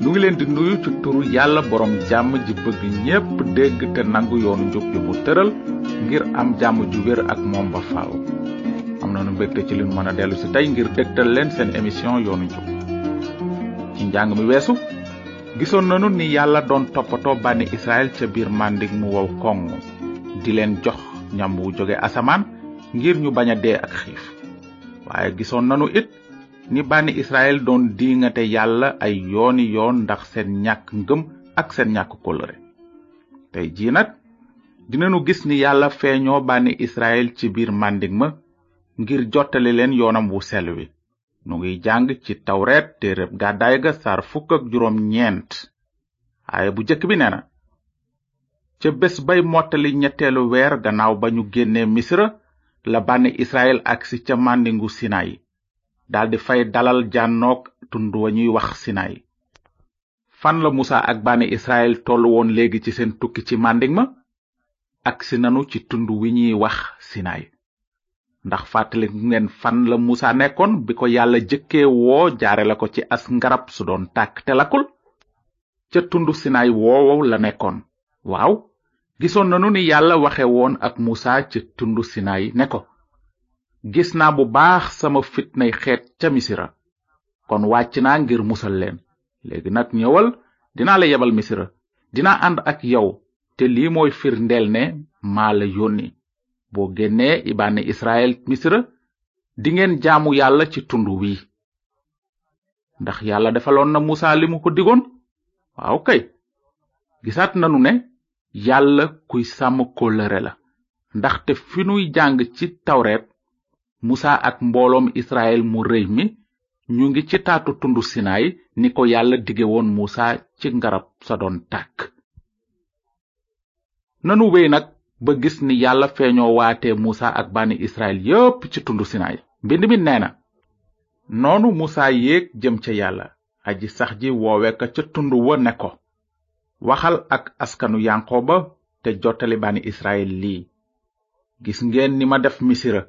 nu ngi leen di nuyu ci turu yàlla borom jàmm ji bëgg ñépp dégg te nangu yoonu njub bi mu tëral ngir am jàmm ju wér ak moom ba faaw am na nu mbégte ci li nu mën a dellu si tey ngir dégtal leen seen émission yoonu njub ci njàng mi weesu gisoon nanu ni yàlla doon toppatoo bànni israel ca biir màndig mu wow koŋ di leen jox ñam wu jóge asamaan ngir ñu bañ a dee ak xiif waaye gisoon nanu it ni bànni israel doon diingate yàlla ay yooni yoon ndax seen ñàkk ngëm ak seen ñàkk kóllëre tey jii nag dinanu gis ni yàlla feeñoo bànni israel ci biir màndig ma ngir jottali leen yoonam wu sel wi nu ngi jàng ci tawreet téereb gàddaay ga sar fukk ak juróom ñeent aaya bu jëkk bi nee na ca bés bay mottali ñetteelu weer gannaaw ba ñu génnee misra la bànni israel agsi ca màndingu sinaay daldi fay dalal jànnoog tund wa ñuy wax sinaay fan la musa ak bànni israel tollu woon léegi ci seen tukki ci mànding ma agsi nanu ci tund wi ñuy wax sinaay ndax fàttali ngeen fan la musa nekkoon bi ko yàlla jëkkee woo jaare la ko ci as ngarab su doon tàkk te lakkul ca tundu sinaay woowow la nekkoon waaw gisoon nanu ni yàlla waxe woon ak musa ca tundu sinaay ne ko gis naa bu baax sama fitnay xeet ca misira kon wàcc naa ngir musal leen léegi nag ñëwal dinaa la yebal misira dinaa ànd ak yow te lii mooy firndeel ne maa la yónni boo génnee i bànni israel misra dingeen jaamu yàlla ci tund wi ndax yàlla defaloon na musa li mu ko digoon waaw kay gisaat nanu ne yàlla kuy sàmm kóllëre la ndaxte fi nuy jàng ci tawreet musa ak mbooloom israel mu rëy mi ñu ngi ci taatu tundu sinaay ni ko yàlla dige woon musa ci ngarab sa doon tàkk nanu wéy nag ba gis ni yàlla feeñoo waate musa ak bànni israel yépp ci tundu sinaay mbind mi nee na noonu musa yéeg jëm ca yàlla aji sax ji woowe ka ca tund wa ne ko waxal ak askanu yanqooba te jottali bani israel lii gis ngeen ni ma def misira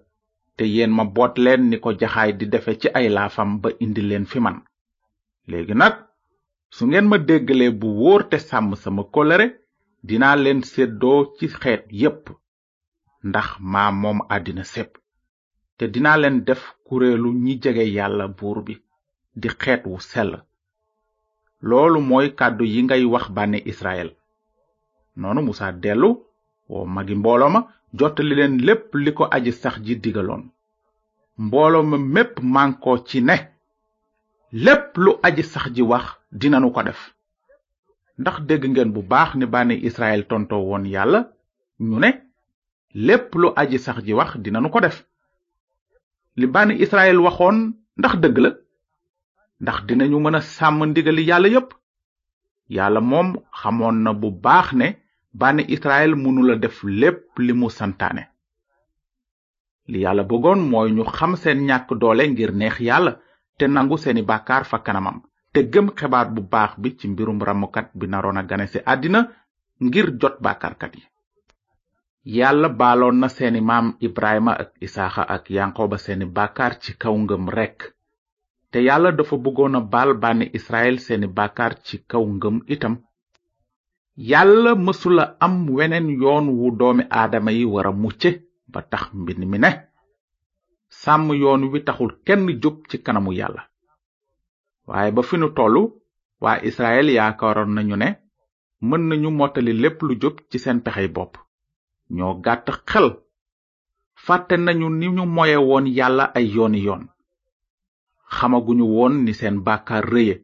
te yéen ma boot leen ni ko jaxaay di defe ci ay laafam ba indi leen fi man léegi nag su ngeen ma déggalee bu wóor te sàmm sama kóllëre dinaa leen séddoo ci xeet yépp ndax maa moom àddina sépp te dinaa leen def kuréelu ñi jege yàlla buur bi di xeet wu sell loolu mooy kàddu yi ngay wax bànni israel noonu musa dellu woo magi mbooloo ma jottali leen lépp li ko aji sax ji digaloon mbooloo ma mépp mànkoo ci ne lépp lu aji sax ji wax dinanu ko def ndax dégg ngeen bu baax ni bànni israel tontoo woon yàlla ñu ne lépp lu aji sax ji wax dinanu ko def li bànni israel waxoon ndax dëgg la ndax dinañu mën a sàmm ndigali yàlla yépp yàlla moom xamoon na bu baax ne bànni israel mënula def lépp li mu santaane li yàlla bëggoon mooy ñu xam seen ñàkk doole ngir neex yàlla te nangu seeni bàkkaar fa kanamam te gëm xebaat bu baax bi ci mbirum ramukat bi naroon a gane ci àddina ngir jot bàkkaarkat yi yàlla baaloon na seeni maam ibrahima ak isaaxa ak yanqooba seeni bàkkaar ci kaw ngëm rekk te yàlla dafa bëggoon a baal bànni israel seeni bàkkaar ci kaw ngëm itam yàlla mësula am weneen yoon wu doomi aadama yi wara mucce ba tax mbind mi ne sàmm yoon wi taxul kenn jóg ci kanamu yàlla waaye ba fi nu tollu waa israel yaakaaroon nañu ne mën nañu mottali lépp lu jub ci seen pexey bopp ñoo gàtt xel fàtte nañu ni ñu moye woon yàlla ay yooni yoon xamaguñu woon ni seen bàkkaar rëye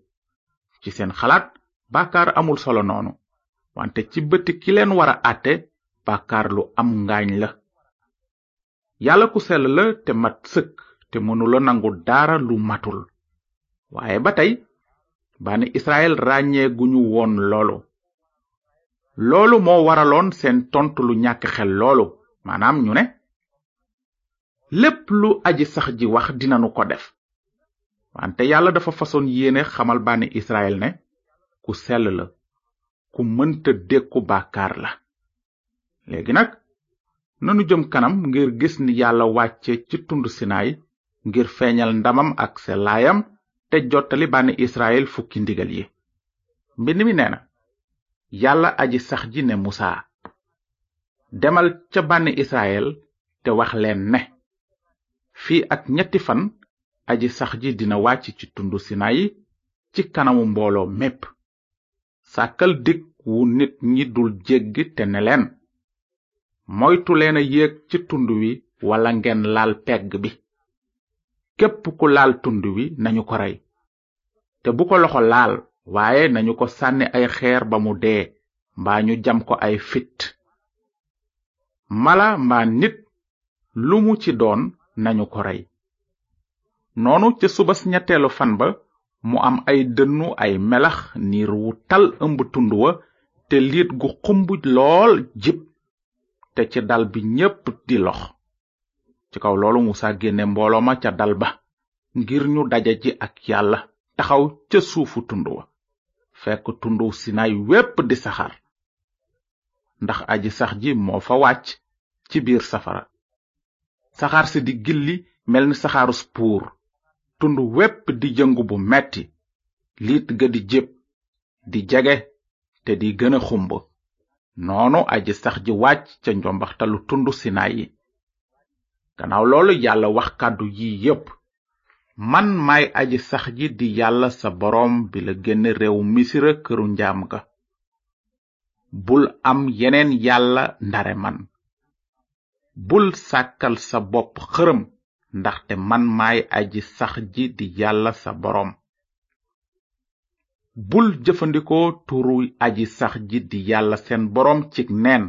ci seen xalaat bàkkaar amul solo noonu wante ci bëtt ki leen wara àtte bàkkaar lu am ngaañ la yàlla ku sell la te mat sëkk te mënula nangu dara lu matul waaye ba tey bànni israel ràññee gu ñu woon loolu loolu moo waraloon seen tontu lu ñàkk xel loolu maanaam ñu ne lépp lu aji sax ji wax dinanu ko def wante yàlla dafa fasoon yéene xamal bànni israel ne ku sell la ku mënta dékku bàkkaar la léegi nag nanu jëm kanam ngir gis ni yàlla wàcce ci tund sinaay ngir feeñal ndamam ak sellaayam te jottali bànni israel fukki ndigal yi mbind mi nee na yàlla aji sax ji ne musa demal ca bànni israel te wax leen ne fii ak ñetti fan aji sax ji dina wàcc ci tundu sinayi ci kanamu mbooloo mépp sàkkal dig wu nit ñi dul jéggi te ne leen moytu leen a yéeg ci tund wi walla ngeen laal pegg bi képp ku laal tund wi nañu ko rey te bu ko loxo laal waaye nañu ko sànni ay xeer ba mu dee mbaa ñu jam ko ay fit mala mbaa nit lu mu ci doon nañu ko rey noonu ca subas ñetteelu fan ba mu am ay dënnu ay melax niir wu tal ëmb tund wa te liit gu xumb lool jib te ci dal bi ñépp di lox ci kaw loolu musa génne mbooloo ma ca dal ba ngir ñu daje ji ak yàlla taxaw ca suufu tund wa fekk tundu sinaay wépp di saxar ndax aji sax ji moo fa wàcc ci biir safara saxaar si di gilli mel ni saxaarus puur tund wépp di jëngu bu metti liit ga di jépp di jege te di gën a xumb noonu aji sax ji wàcc ca njombaxtalu tund sinaay yi gannaaw loolu yàlla wax kàddu yi yépp man may aji sax ji di yàlla sa boroom bi la génne réew misira këru njaam ga bul am yeneen yàlla ndare man bul sàkkal sa bopp xërëm ndaxte man maay aji sax ji di yàlla sa boroom bul jëfandikoo turu aji sax ji di yàlla seen boroom cig neen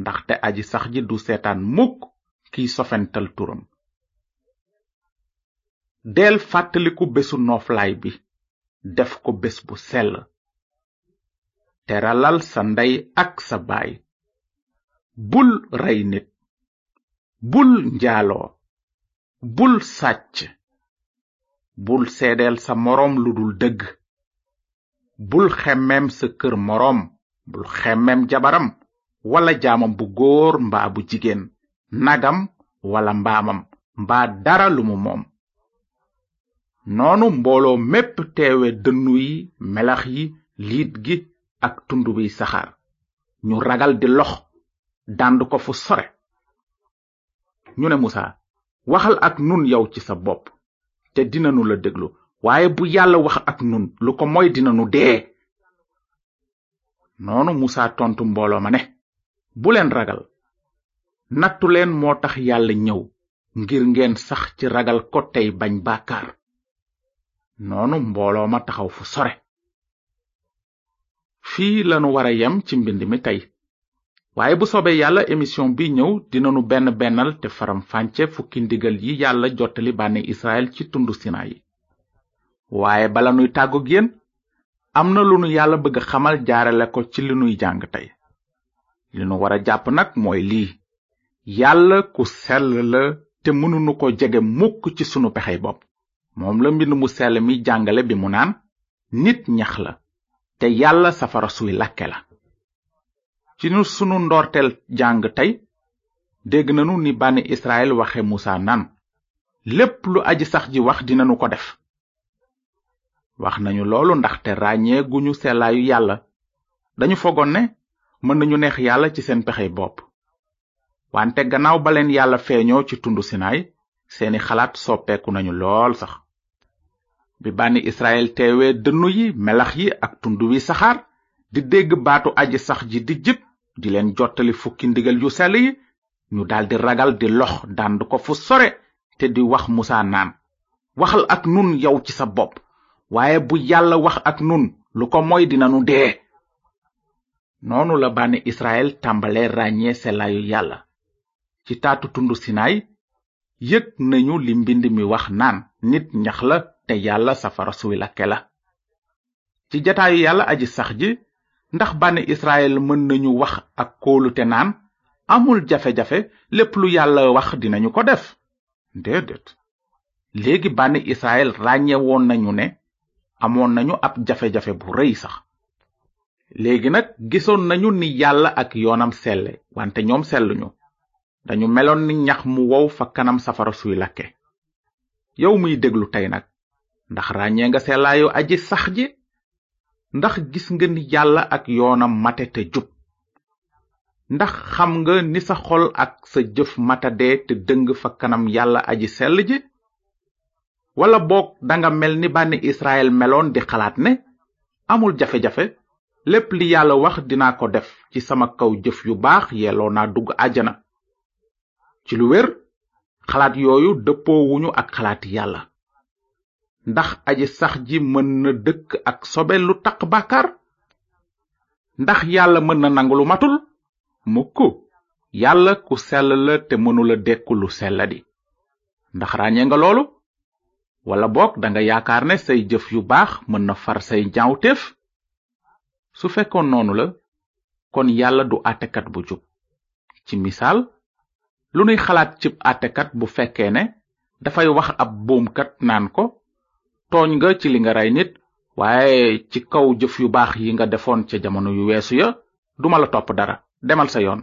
ndaxte aji sax ji du seetaan mukk kiy sofental turam del fàttaliku bésu nooflaay bi def ko bés bu sell teralal sa ndey ak sa baay bul rey nit bul njaaloo bul sàcc bul seedeel sa moroom lu dul dëgg bul xemmem sa kër moroom bul xemmem jabaram wala jaamam bu góor mbaa bu jigéen nagam wala mbaamam mbaa dara lu mu moom noonu mbooloo mépp teewe dënnu yi melax yi liit gi ak tund biy saxaar ñu ragal di lox dànd ko fu sore ñu ne musa waxal ak nun yow ci sa bopp te dinanu la déglu waaye bu yàlla wax ak nun lu ko moy dinanu dee noonu musa tontu mbooloo ma ne bu leen ragal nattu leen moo tax yàlla ñëw ngir ngeen sax ci ragal ko tey bañ bàkkaar noonu mbooloo ma taxaw fu sore fii lanu wara yem ci mbind mi tey waaye bu soobee yàlla émission bi ñëw dinanu benn bennal te faram fànce fukki ndigal yi yàlla jottali bànni israel ci tundu sina yi waaye bala nuy tàggu yéen am na lu nu yàlla bëgg xamal jaarale ko ci li nuy jàng tey li nu war a jàpp nag mooy lii yàlla ku sell la te mënunu ko jege mukk ci sunu pexey bopp moom la mbind mu sell mi jàngale bi mu naan nit ñax la te yàlla safara suy lakke la ci nu sunu ndoorteel jàng tey dégg nanu ni bànni israel waxe musa nan lépp lu aji sax ji wax dinanu ko def wax nañu loolu ndaxte ràññee guñu sellaayu yàlla dañu fogoon ne mën nañu neex yàlla ci seen pexey bopp wante gannaaw ba leen yàlla feeñoo ci tundu sinaay seeni xalaat soppeeku nañu lool sax bi bànni israel teewee dënnu yi melax yi ak tund wi saxaar di dégg baatu aji sax ji di jib di leen jottali fukki ndigal yu sell yi ñu daldi ragal di lox dànd ko fu sore te di wax musa naan waxal ak nun yow ci sa bopp waaye bu yàlla wax ak nun lu ko moy dinanu dee noonu la bànni israel tàmbalee ràññee selaayu yàlla ci taatu tundu sinaay yëg nañu li mbind mi wax naan nit ñax la te yàlla safara suy lakke la ci jataayu yàlla aji sax ji ndax bànni israel mën nañu wax ak kóolute naan amul jafe-jafe lépp lu yàlla wax dinañu ko def déedéet léegi bànni israel ràññe woon nañu ne amoon nañu ab jafe-jafe bu rëy sax léegi nag gisoon nañu ni yàlla ak yoonam selle wante ñoom selluñu dañu meloon ni ñax mu wow fa kanam safara suy lakke yow muy déglu tey nag ndax ràññee nga sellaayu aji sax ji ndax gis nga ni yàlla ak yoonam mate te jub ndax xam nga ni sa xol ak sa jëf matadee te dëng fa kanam yàlla aji sell ji wala boog danga mel ni bànni israel meloon di xalaat ne amul jafe-jafe lépp li yàlla wax dinaa ko def ci sama kaw jëf yu baax yelloo naa dugg àjjana ci lu wér xalaat yooyu dëppoowuñu ak xalaat yàlla ndax aji sax ji mën na dëkk ak sobe lu taq bàkkaar ndax yàlla mën na nangu lu matul mukk yàlla ku sell la te mënula dekku lu selladi ndax ràññee nga loolu wala boog danga yaakaar ne say jëf yu baax mën na far say ñaawteef su fekkoon noonu la kon yàlla du àttekat bu jub ci misaal lu nuy xalaat cib àttekat bu fekkee ne dafay wax ab boomkat naan ko tooñ nga ci li nga rey nit waaye ci kaw jëf yu baax yi nga defoon ca jamono yu weesu ya duma la topp dara demal sa yoon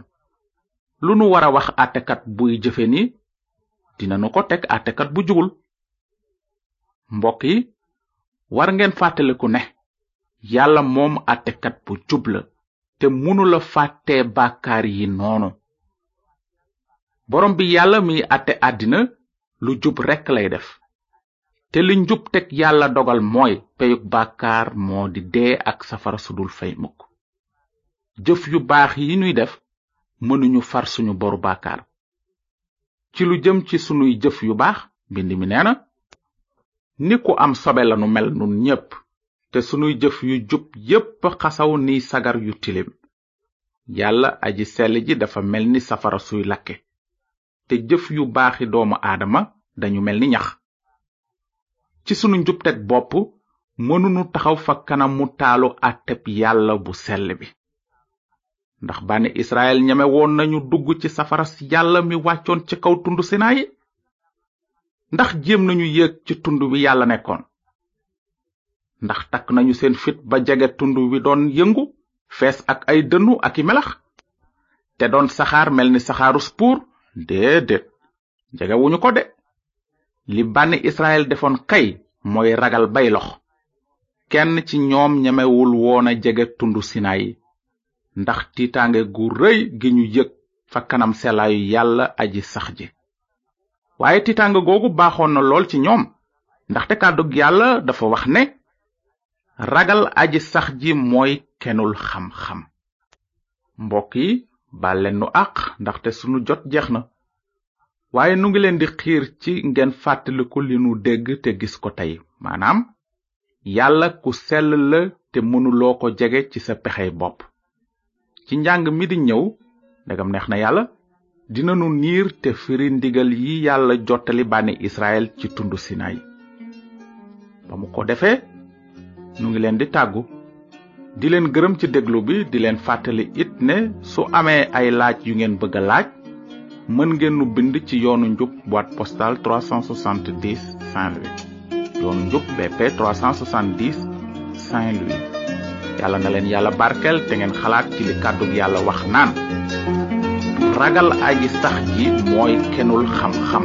lu nu wara wax àttekat buy jëfe ni dinanu ko teg àttekat bu jubul mbokk yi war ngeen fàttaliku ne yàlla moom àttekat bu jub la te mënula fàtte bàkkaar yi noonu borom bi yàlla mi àtte àddina lu jub rekk lay def te li njub teg yàlla dogal mooy peyug bàkkaar moo di dee ak safara sudul fay mukk jëf yu baax yi nuy def mënuñu far suñu boru bàkkaar ci lu jëm ci sunuy jëf yu baax mbind mi nee na ni ku am sobe lanu mel nun ñépp te sunuy jëf yu jub yépp xasaw ni sagar yu tilim yàlla aji sell ji dafa mel ni safara suy lakke te jëf yu baaxi doomu aadama dañu mel ni ñax ci sunu njubteg bopp mënunu taxaw fa kanam mu taalu àtteb yàlla bu sell bi ndax bànni israel ñeme woon nañu dugg ci safaras yàlla mi wàccoon ci kaw tund sinayi ndax jéem nañu yéeg ci tund wi yàlla nekkoon ndax takk nañu seen fit ba jege tund wi doon yëngu fees ak ay dënnu ak i melax te doon saxaar mel ni saxaarus puur déedéet jegewuñu ko de li bànni israel defoon kay mooy ragal bay lox kenn ci ñoom ñemewul woon a jege tundu sinayi ndax tiitaange gu rëy gi ñu yëg fa kanam selaayu yàlla aji sax ji waaye tiitaanga googu baaxoon na lool ci ñoom ndaxte kàddug yàlla dafa wax ne ragal aji sax ji mooy kenul xam-xam mbokk yi baal leen nu àq ndaxte sunu jot jeex na waaye nu ngi leen di xiir ci ngeen fàttaliku li nu dégg te gis ko tey maanaam yàlla ku sell la te mënuloo ko jege ci sa pexey bopp ci njàng mi di ñëw ndegam neex na yàlla dinanu niir te firi ndigal yi yàlla jottali bànni israel ci tundu sinayi ba mu ko defee nu ngi leen di tàggu di leen gërëm ci déglu bi di leen fàttali it ne su amee ay laaj yu ngeen bëgg a laaj mën ngeen nu bind ci yoonu njub boîte postale 370 Saint-Louis yoonu njub BP 370 Saint-Louis yàlla na leen yàlla barkeel te ngeen xalaat ci li kàddu yàlla wax naan ragal aji sax ji mooy kenul xam-xam